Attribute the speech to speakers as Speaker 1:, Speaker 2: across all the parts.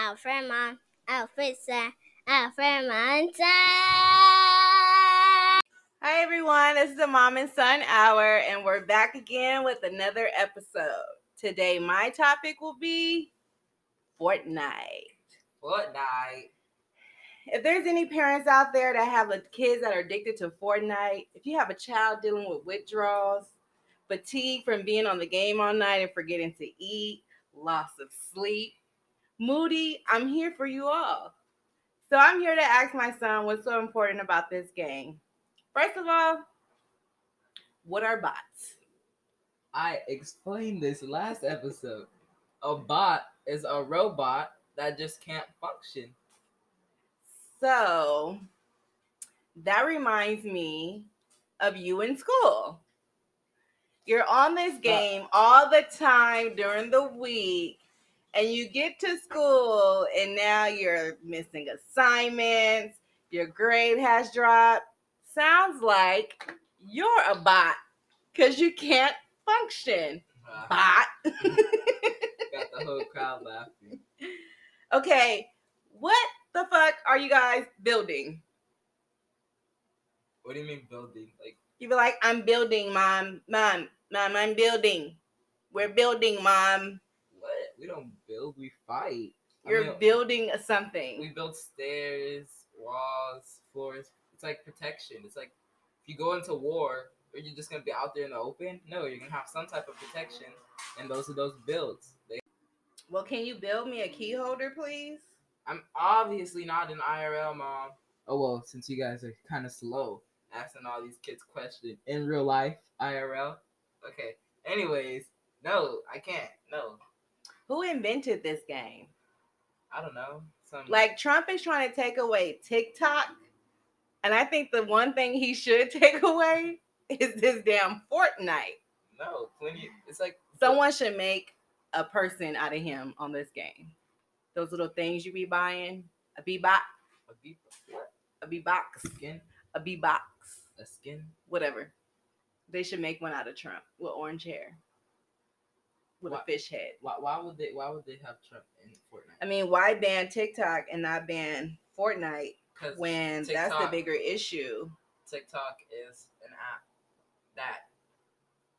Speaker 1: Alfred Mom, Alfred Son, Alfred Mom Son.
Speaker 2: Hi everyone, this is the Mom and Son Hour, and we're back again with another episode. Today, my topic will be Fortnite.
Speaker 3: Fortnite.
Speaker 2: If there's any parents out there that have kids that are addicted to Fortnite, if you have a child dealing with withdrawals, fatigue from being on the game all night and forgetting to eat, loss of sleep, moody, I'm here for you all. So I'm here to ask my son what's so important about this game. First of all, what are bots?
Speaker 3: I explained this last episode. A bot is a robot that just can't function.
Speaker 2: So that reminds me of you in school. You're on this game all the time during the week, and you get to school, and now you're missing assignments, your grade has dropped. Sounds like you're a bot because you can't function.
Speaker 3: Uh,
Speaker 2: Bot.
Speaker 3: got the whole crowd laughing.
Speaker 2: okay, what the fuck are you guys building?
Speaker 3: What do you mean building? Like
Speaker 2: You be like, I'm building, mom, mom, mom, I'm building. We're building, mom.
Speaker 3: We don't build, we fight.
Speaker 2: You're
Speaker 3: mean,
Speaker 2: building something.
Speaker 3: we build stairs, walls, floors. It's like protection. It's like if you go into war, are you just gonna be out there in the open? No, you're gonna have some type of protection, and those are those builds. They,
Speaker 2: well, can you build me a key holder, please?
Speaker 3: I'm obviously not an IRL mom. Oh well, since you guys are kind of slow asking all these kids questions in real life IRL. Okay. Anyways, no, I can't. No,
Speaker 2: Who invented this game?
Speaker 3: I don't know. Some
Speaker 2: Like, Trump is trying to take away TikTok. And I think the one thing he should take away is this damn Fortnite.
Speaker 3: no, plenty. It's like
Speaker 2: Someone should make a person out of him on this game. Those little things you be buying, a B box,
Speaker 3: a beep, what?
Speaker 2: a B box,
Speaker 3: skin,
Speaker 2: a B box,
Speaker 3: a skin.
Speaker 2: whatever. They should make one out of Trump with orange hair, with
Speaker 3: What?
Speaker 2: a fish head.
Speaker 3: Why, why would they? Why would they have Trump in Fortnite?
Speaker 2: I mean, why ban TikTok and not ban Fortnite when that's the bigger issue?
Speaker 3: TikTok is an app that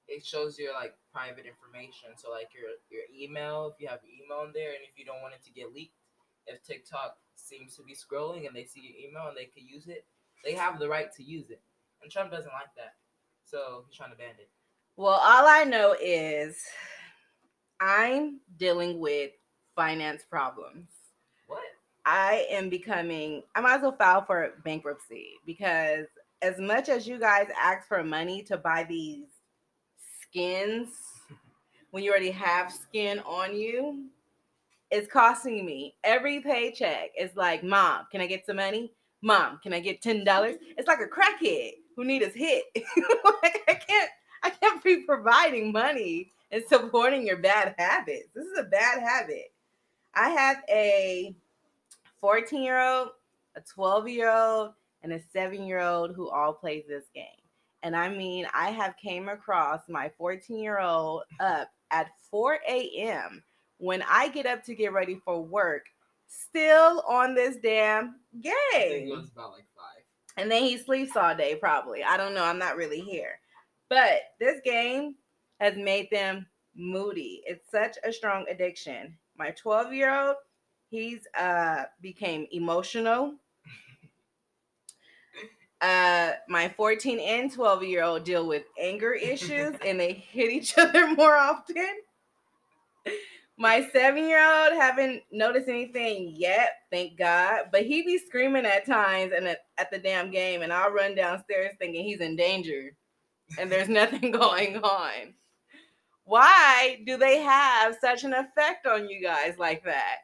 Speaker 3: it shows your like private information. So like your your email, if you have email in there, and if you don't want it to get leaked, if TikTok seems to be scrolling and they see your email and they could use it, they have the right to use it. And Trump doesn't like that, so he's trying to ban it.
Speaker 2: Well, all I know is I'm dealing with finance problems.
Speaker 3: What?
Speaker 2: I am becoming, I might as well file for bankruptcy because as much as you guys ask for money to buy these skins when you already have skin on you, it's costing me every paycheck. It's like, Mom, can I get some money? Mom, can I get ten dollars? It's like a crackhead who need his hit. like I can't, I can't be providing money and supporting your bad habits. This is a bad habit. I have a 14 year old, a 12 year old, and a seven year old who all plays this game. And I mean, I have came across my 14 year old up at 4 a.m. when I get up to get ready for work, still on this damn game.
Speaker 3: was about like five.
Speaker 2: And then he sleeps all day, probably. I don't know. I'm not really here. But this game has made them moody. It's such a strong addiction. My 12 year old, he's uh became emotional. Uh, my 14 and 12 year old deal with anger issues and they hit each other more often. My seven year old haven't noticed anything yet, thank God. But he be screaming at times and at, at the damn game, and I'll run downstairs thinking he's in danger, and there's nothing going on. Why do they have such an effect on you guys like that?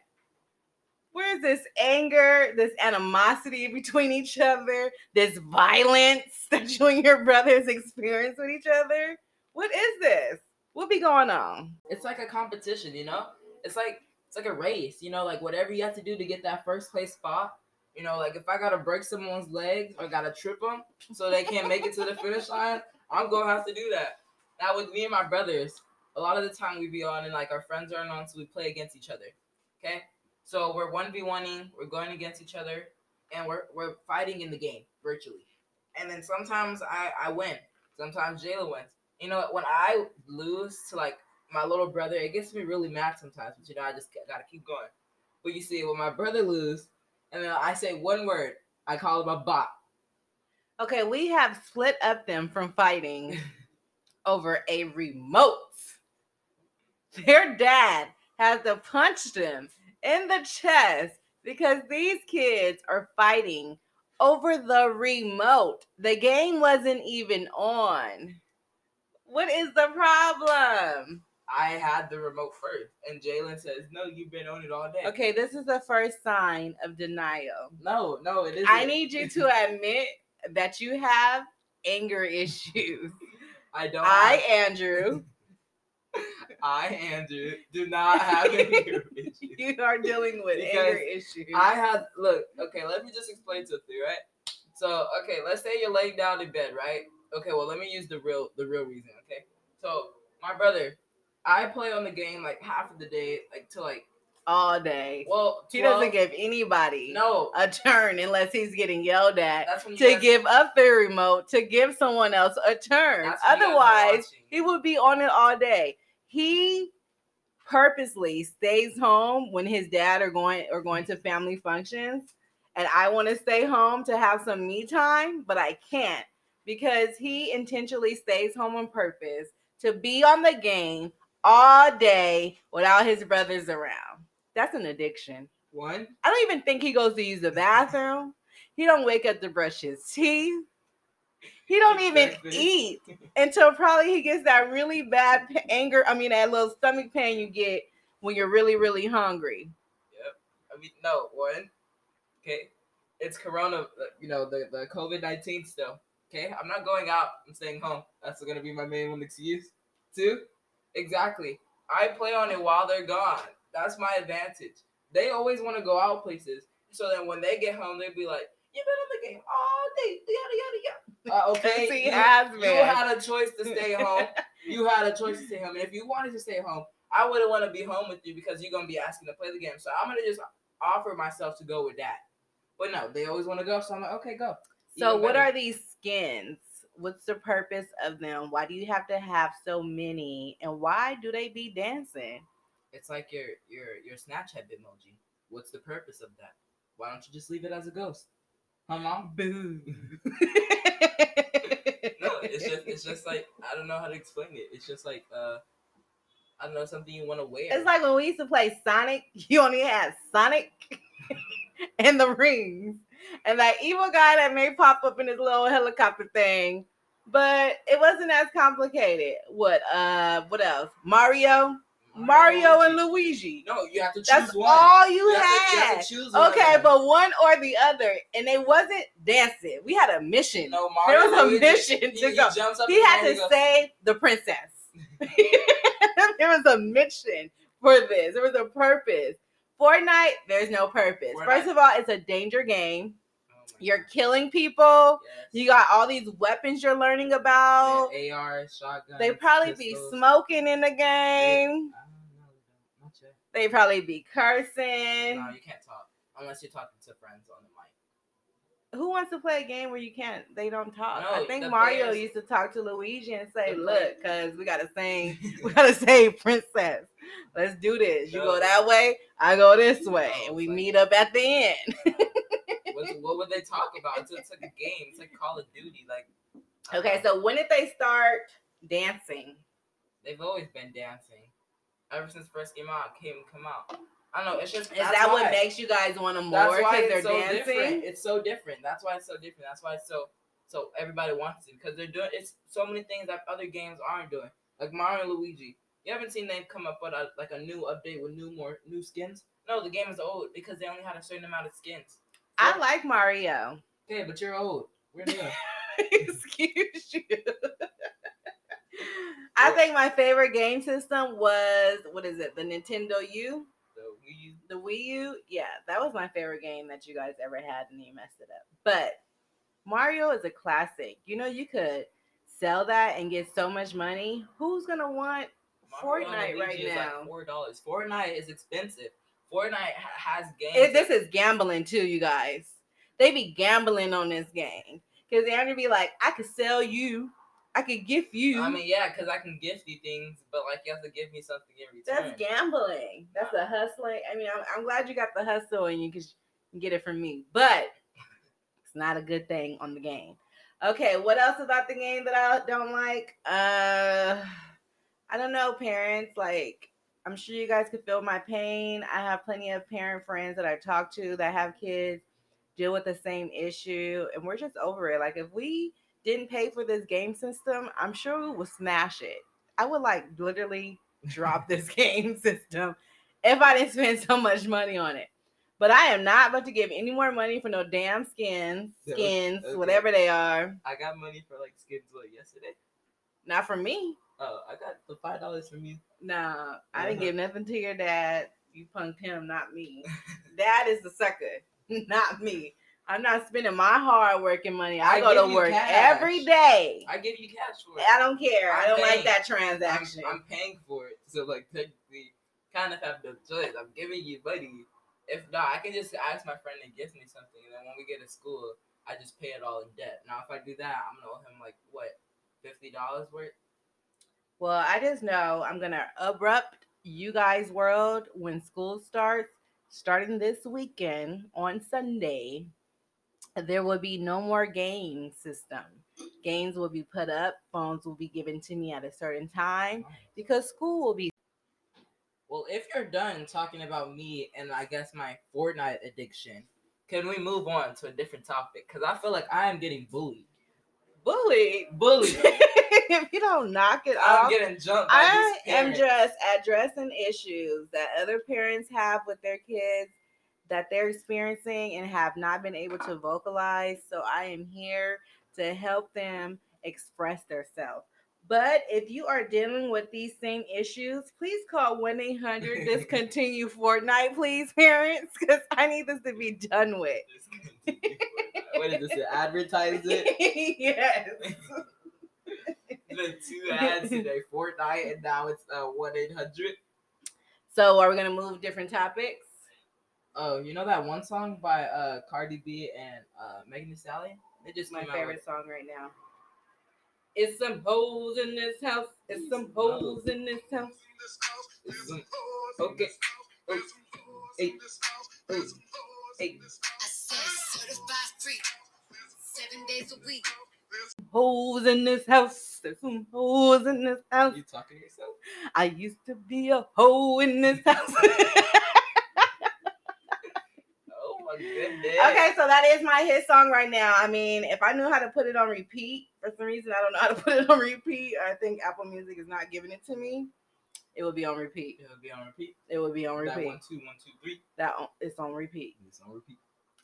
Speaker 2: Where's this anger, this animosity between each other, this violence that you and your brothers experience with each other? What is this? What be going on?
Speaker 3: It's like a competition, you know. It's like it's like a race, you know. Like whatever you have to do to get that first place spot. You know, like if I gotta break someone's legs or gotta trip them so they can't make it to the finish line, I'm gonna have to do that. Now with me and my brothers, a lot of the time we be on and like our friends aren't on, so we play against each other. Okay, So we're one v oneing, we're going against each other, and we're we're fighting in the game virtually. And then sometimes I I win, sometimes Jayla wins. You know when I lose to like my little brother, it gets me really mad sometimes. But you know I just gotta keep going. But you see, when my brother lose, and then I say one word, I call him a bot.
Speaker 2: Okay, we have split up them from fighting over a remote. Their dad has to punch them in the chest because these kids are fighting over the remote. The game wasn't even on. What is the problem?
Speaker 3: I had the remote first, and Jalen says, "No, you've been on it all day."
Speaker 2: Okay, this is the first sign of denial.
Speaker 3: No, no, it isn't.
Speaker 2: I need you to admit that you have anger issues.
Speaker 3: I don't.
Speaker 2: I, Andrew,
Speaker 3: I, Andrew, do not have anger issues.
Speaker 2: you are dealing with anger issues.
Speaker 3: I had look. Okay, let me just explain something, right? So, okay, let's say you're laying down in bed, right? Okay, well, let me use the real, the real reason. Okay, so my brother, I play on the game like half of the day, like to like,
Speaker 2: all day.
Speaker 3: well,
Speaker 2: He
Speaker 3: 12
Speaker 2: doesn't give anybody
Speaker 3: no.
Speaker 2: a turn unless he's getting yelled at
Speaker 3: That's when you
Speaker 2: to
Speaker 3: guys-
Speaker 2: give up the remote to give someone else a turn.
Speaker 3: that's when you guys are
Speaker 2: Otherwise, he would be on it all day. He purposely stays home when his dad are going or going to family functions and I want to stay home to have some me time, but I can't because he intentionally stays home on purpose to be on the game all day without his brothers around. That's an addiction.
Speaker 3: one.
Speaker 2: I don't even think he goes to use the bathroom. He don't wake up to brush his teeth. He don't even eat until probably he gets that really bad anger. I mean, that little stomach pain you get when you're really, really hungry. Yep.
Speaker 3: I mean, no, one. Okay, it's Corona. uh, You know the the COVID nineteen still. Okay, I'm not going out. I'm staying home. That's gonna be my main one excuse. Two, exactly. I play on it while they're gone. That's my advantage. They always want to go out places. So then when they get home, they'll be like, "You've been on the game all day." Yada yada yada. Uh, okay,
Speaker 2: he
Speaker 3: you,
Speaker 2: has
Speaker 3: you had a choice to stay home. you had a choice to stay home, and if you wanted to stay home, I wouldn't want to be home with you because you're gonna be asking to play the game. So I'm gonna just offer myself to go with that. But no, they always want to go, so I'm like, okay, go.
Speaker 2: So,
Speaker 3: Even
Speaker 2: what
Speaker 3: better.
Speaker 2: are these skins? What's the purpose of them? Why do you have to have so many? And why do they be dancing?
Speaker 3: It's like your your your Snapchat emoji. What's the purpose of that? Why don't you just leave it as a ghost? Huh, mom?
Speaker 2: Boo.
Speaker 3: No, it's just it's just like I don't know how to explain it. It's just like uh, I don't know something you want to wear.
Speaker 2: It's like when we used to play Sonic, you only had Sonic and the rings. And that evil guy that may pop up in his little helicopter thing. But it wasn't as complicated. What uh what else? Mario? Mario and Luigi.
Speaker 3: No, you have to choose
Speaker 2: That's
Speaker 3: one.
Speaker 2: all you,
Speaker 3: have to- you
Speaker 2: had.
Speaker 3: to choose one.
Speaker 2: Okay, but one or the other, and it wasn't dancing. We had a mission.
Speaker 3: no, Mario there
Speaker 2: was a
Speaker 3: Luigi,
Speaker 2: mission
Speaker 3: he,
Speaker 2: to
Speaker 3: he
Speaker 2: go.
Speaker 3: up
Speaker 2: He had to
Speaker 3: goes,
Speaker 2: save the princess. there was a mission for this. There was a purpose. Fortnite, there's no purpose. First of all, it's a danger game.
Speaker 3: "Oh
Speaker 2: You're killing people.
Speaker 3: yes."
Speaker 2: You got all these weapons you're learning about.
Speaker 3: Yeah, AR, shotgun.
Speaker 2: They probably be smoking in the game. They probably be cursing.
Speaker 3: No, you can't talk unless you're talking to friends on the mic.
Speaker 2: Who wants to play a game where you can't? They don't talk. I think Mario
Speaker 3: players-
Speaker 2: used to talk to Luigi and say, "Look, cause we gotta sing, we gotta save princess. Let's do this. You go that way, I go this way,
Speaker 3: No,
Speaker 2: and we
Speaker 3: like-
Speaker 2: meet up at the end."
Speaker 3: what, what would they talk about? It's, it's like a game. It's like Call of Duty. Like
Speaker 2: okay, so when did they start dancing?
Speaker 3: they've always been dancing ever since first came out. Came come out. I don't know. It's just
Speaker 2: Is that what makes you guys want them more
Speaker 3: why
Speaker 2: because they're
Speaker 3: it's so
Speaker 2: dancing?
Speaker 3: different. It's so different. That's why it's so different. That's why it's so so everybody wants it because they're doing it's so many things that other games aren't doing. Like Mario and Luigi. You haven't seen them come up with a, like a new update with new more new skins. No, the game is old because they only had a certain amount of skins.
Speaker 2: I like Mario.
Speaker 3: Okay, but you're old. We're new.
Speaker 2: Excuse you. I think my favorite game system was what is it? The Nintendo U,
Speaker 3: so we
Speaker 2: the Wii U. Yeah, that was my favorite game that you guys ever had, and you messed it up. But Mario is a classic. You know, you could sell that and get so much money. Who's gonna want
Speaker 3: Mario
Speaker 2: Fortnite right now?
Speaker 3: Like Four dollars. Fortnite is expensive. Fortnite has games.
Speaker 2: It, this is gambling too, you guys. They be gambling on this game because they're gonna be like, I could sell you, I could gift you.
Speaker 3: I mean, yeah, because I can gift you things, but like you have to give me something in return.
Speaker 2: That's gambling. That's the hustling. I mean, I'm, I'm glad you got the hustle and you can get it from me, but it's not a good thing on the game. Okay, what else about the game that I don't like? Uh, I don't know, parents. Like, I'm sure you guys could feel my pain. I have plenty of parent friends that I talk to that have kids deal with the same issue, and we're just over it. Like, if we didn't pay for this game system, I'm sure we would smash it. I would like literally drop this game system if I didn't spend so much money on it. But I am not about to give any more money for no damn skins, skins,
Speaker 3: okay.
Speaker 2: whatever they are.
Speaker 3: I got money for like skins what yesterday.
Speaker 2: Not for me.
Speaker 3: Oh, I got the five dollars from you.
Speaker 2: Nah, I didn't
Speaker 3: Uh-huh.
Speaker 2: give nothing to your dad. You punked him, not me. dad is the sucker, not me. I'm not spending my hard working money. I,
Speaker 3: I
Speaker 2: go to work
Speaker 3: cash.
Speaker 2: every day.
Speaker 3: I give you cash for it.
Speaker 2: I don't care. I
Speaker 3: I'm
Speaker 2: don't like that
Speaker 3: I'm,
Speaker 2: transaction.
Speaker 3: I'm paying for it, so like technically, kind of have the choice. I'm giving you money. If not, I can just ask my friend to gift me something, and then when we get to school, I just pay it all in debt. Now, if I do that, I'm gonna owe him like what, fifty dollars worth.
Speaker 2: Well, I just know I'm gonna abrupt you guys' world when school starts. Starting this weekend on Sunday, there will be no more game system. Games will be put up, phones will be given to me at a certain time because school will be.
Speaker 3: Well, if you're done talking about me and I guess my Fortnite addiction, can we move on to a different topic? Because I feel like I am getting bullied.
Speaker 2: bullied.
Speaker 3: Bullied.
Speaker 2: if you don't knock it off,
Speaker 3: I'm
Speaker 2: off,
Speaker 3: getting jumped.
Speaker 2: I am just addressing issues that other parents have with their kids that they're experiencing and have not been able to vocalize. So I am here to help them express themselves. But if you are dealing with these same issues, please call 1 800 Discontinue Fortnite, please, parents, because I need this to be done with.
Speaker 3: what is this? An advertisement?
Speaker 2: yes.
Speaker 3: the two ads today, Fortnite, and now it's uh one eight hundred.
Speaker 2: So, are we going to move different topics?
Speaker 3: Oh, you know that one song by uh Cardi B and uh Megan Thee Stallion? They just
Speaker 2: my
Speaker 3: came out
Speaker 2: favorite song right now. It's some hoes in this house. It's some hoes in this house.
Speaker 3: with some- Okay. Hey, hey.
Speaker 4: I said certified free, seven days a week.
Speaker 2: Hoes in this house. There's some hoes in this house.
Speaker 3: You talking to yourself?
Speaker 2: I used to be a hoe in this house.
Speaker 3: Oh
Speaker 2: okay, so that is my hit song right now. I mean, if I knew how to put it on repeat, for some reason I don't know how to put it on repeat. I think Apple Music is not giving it to me. It would be on repeat.
Speaker 3: It'll be on repeat.
Speaker 2: It would be on
Speaker 3: That
Speaker 2: repeat.
Speaker 3: one, two, one, two, three.
Speaker 2: That on- it's on repeat.
Speaker 3: It's on repeat.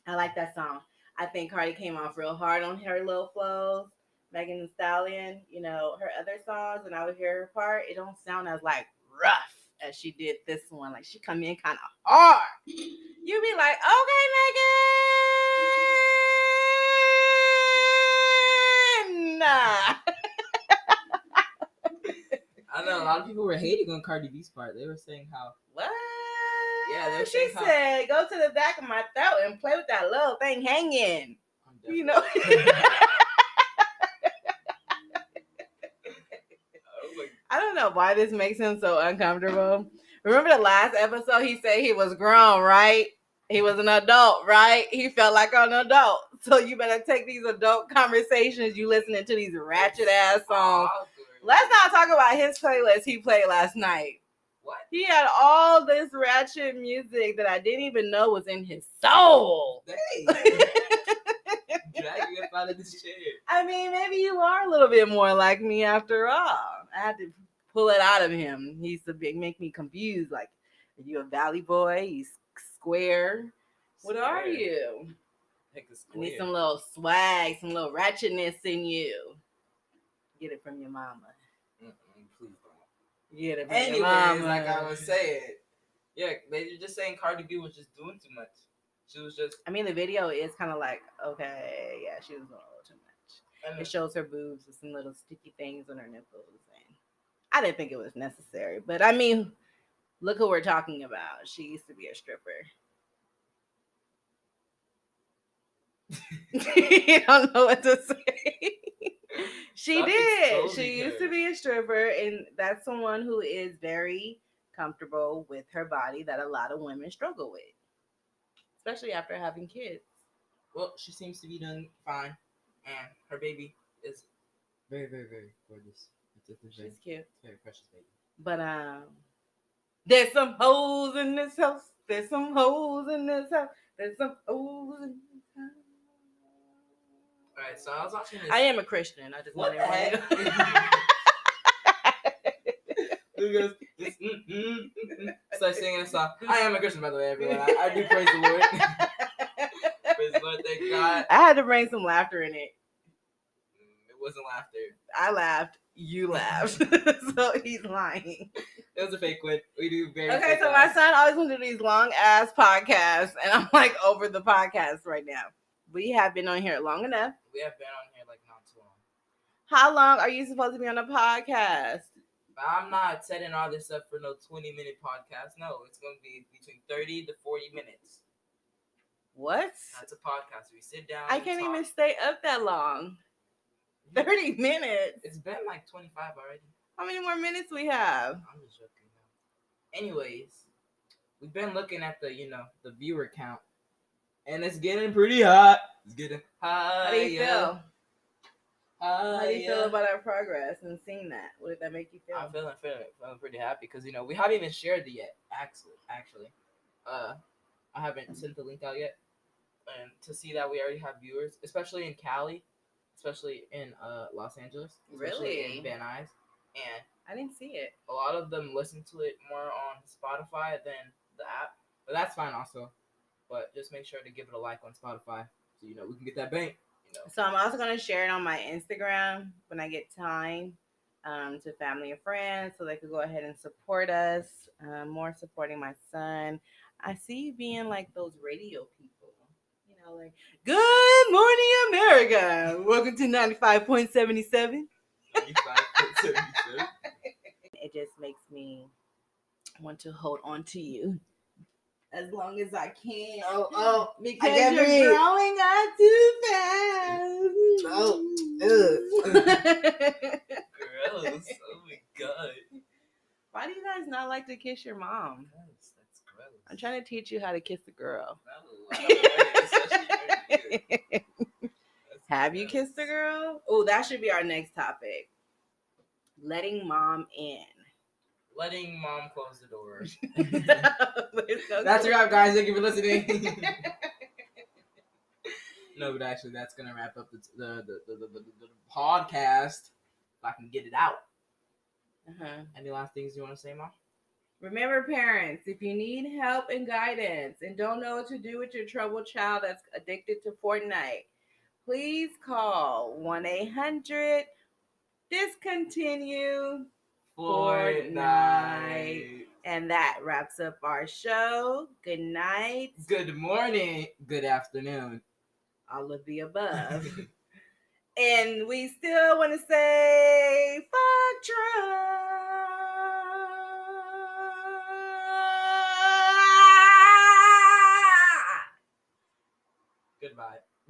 Speaker 2: I like that song. I think Cardi came off real hard on her little flows. Megan Thee Stallion, you know, her other songs, and I would hear her part, it don't sound as like rough as she did this one. Like she come in kind of hard. You be like, okay, Megan. Nah.
Speaker 3: I know a lot of people were hating on Cardi B's part. They were saying how
Speaker 2: What?
Speaker 3: Yeah,
Speaker 2: she
Speaker 3: how-
Speaker 2: said, go to the back of my throat and play with that little thing hanging. You know.
Speaker 3: Oh my
Speaker 2: Why this makes him so uncomfortable. Remember the last episode? He said he was grown, right? He was an adult, right? He felt like an adult. So you better take these adult conversations. You listening to these ratchet ass songs. Let's not talk about his playlist he played last night.
Speaker 3: What?
Speaker 2: He had all this ratchet music that I didn't even know was in his soul.
Speaker 3: Hey, dragging up out of this chair.
Speaker 2: I mean, maybe you are a little bit more like me after all. I had to pull it out of him. He used to be, make me confused. Like, are you a valley boy? He's square. What are you? I need some little swag, some little ratchetness in you. Get it from your mama.
Speaker 3: Mm-mm, please don't.
Speaker 2: Get it from
Speaker 3: Anyways,
Speaker 2: your mama.
Speaker 3: like I was saying, yeah, they were just saying Cardi B was just doing too much. She was just.
Speaker 2: I mean, the video is kind of like, okay, yeah, she was doing a little too much. It shows her boobs with some little sticky things on her nipples. I didn't think it was necessary. But I mean, Look who we're talking about. She used to be a stripper. you don't know what to say. she
Speaker 3: Stop
Speaker 2: did. She used
Speaker 3: her.
Speaker 2: to be a stripper, and that's someone who is very comfortable with her body that a lot of women struggle with, especially after having kids.
Speaker 3: Well, she seems to be doing fine, and her baby is very, very, very gorgeous. It's a, it's a very,
Speaker 2: She's cute.
Speaker 3: very precious baby.
Speaker 2: But um, there's some holes in this house. There's some holes in this house. There's some holes in this house.
Speaker 3: All right, so I was watching this.
Speaker 2: I am a Christian. I just
Speaker 3: What
Speaker 2: want to-
Speaker 3: goes, this, mm, mm, mm, mm. Starts singing a song. I am a Christian, by the way, everyone. I, I do praise the Lord. praise the Lord, thank God.
Speaker 2: I had to bring some laughter in it.
Speaker 3: Wasn't laughter.
Speaker 2: I laughed. You laughed. so he's lying.
Speaker 3: It was a fake one. We do very.
Speaker 2: Okay, so
Speaker 3: laughs.
Speaker 2: my son always wants to do these long ass podcasts, and I'm like over the podcast right now. We have been on here long enough.
Speaker 3: we have been on here like not too long.
Speaker 2: How long are you supposed to be on a podcast?
Speaker 3: I'm not setting all this up for no 20 minute podcast. No, it's going to be between 30 to 40 minutes.
Speaker 2: What?
Speaker 3: That's a podcast. We sit down.
Speaker 2: I can't
Speaker 3: talk.
Speaker 2: even stay up that long. 30 minutes.
Speaker 3: It's been like 25 already.
Speaker 2: How many more minutes we have?
Speaker 3: I'm just joking now. Anyways, we've been looking at the, you know, the viewer count. And it's getting pretty hot. It's getting hot.
Speaker 2: How do you feel?
Speaker 3: How
Speaker 2: How do you feel about our progress and seeing that? What did that make you feel?
Speaker 3: I'm feeling, feeling, feeling pretty happy because you know we haven't even shared it yet. Actually, actually, uh, I haven't sent the link out yet, and to see that we already have viewers, especially in Cali, especially in uh Los Angeles,
Speaker 2: Really?
Speaker 3: in Van Nuys, and
Speaker 2: I didn't see it.
Speaker 3: a lot of them listen to it more on Spotify than the app, but that's fine also. But just make sure to give it a like on Spotify so you know we can get that bank. You know,
Speaker 2: So I'm also gonna share it on my Instagram when I get time um, to family and friends, so they could go ahead and support us. Um, more supporting my son. I see you being like those radio people. Good morning, America. Welcome to 95.77.
Speaker 3: 95.77.
Speaker 2: It just makes me want to hold on to you as long as I can.
Speaker 3: Oh, oh,
Speaker 2: because you're growing up too fast.
Speaker 3: Oh, gross! Oh my god.
Speaker 2: Why do you guys not like to kiss your mom?
Speaker 3: Gross, that's gross.
Speaker 2: I'm trying to teach you how to kiss a girl.
Speaker 3: No, I don't like it, especially early. That's
Speaker 2: Have you kissed a girl? Oh, that should be our next topic. Letting mom in.
Speaker 3: Letting mom close the doors.
Speaker 2: It's so
Speaker 3: That's a wrap, guys. Thank you for listening. no, but actually, that's gonna wrap up the the the, the, the, the, the podcast. If I can get it out.
Speaker 2: Uh-huh.
Speaker 3: Any last things you want to say, mom?
Speaker 2: Remember, parents, if you need help and guidance and don't know what to do with your troubled child that's addicted to Fortnite, please call 1 800 discontinue. Fortnite. And that wraps up our show. Good night.
Speaker 3: Good morning. Good afternoon.
Speaker 2: All of the above. and we still want to say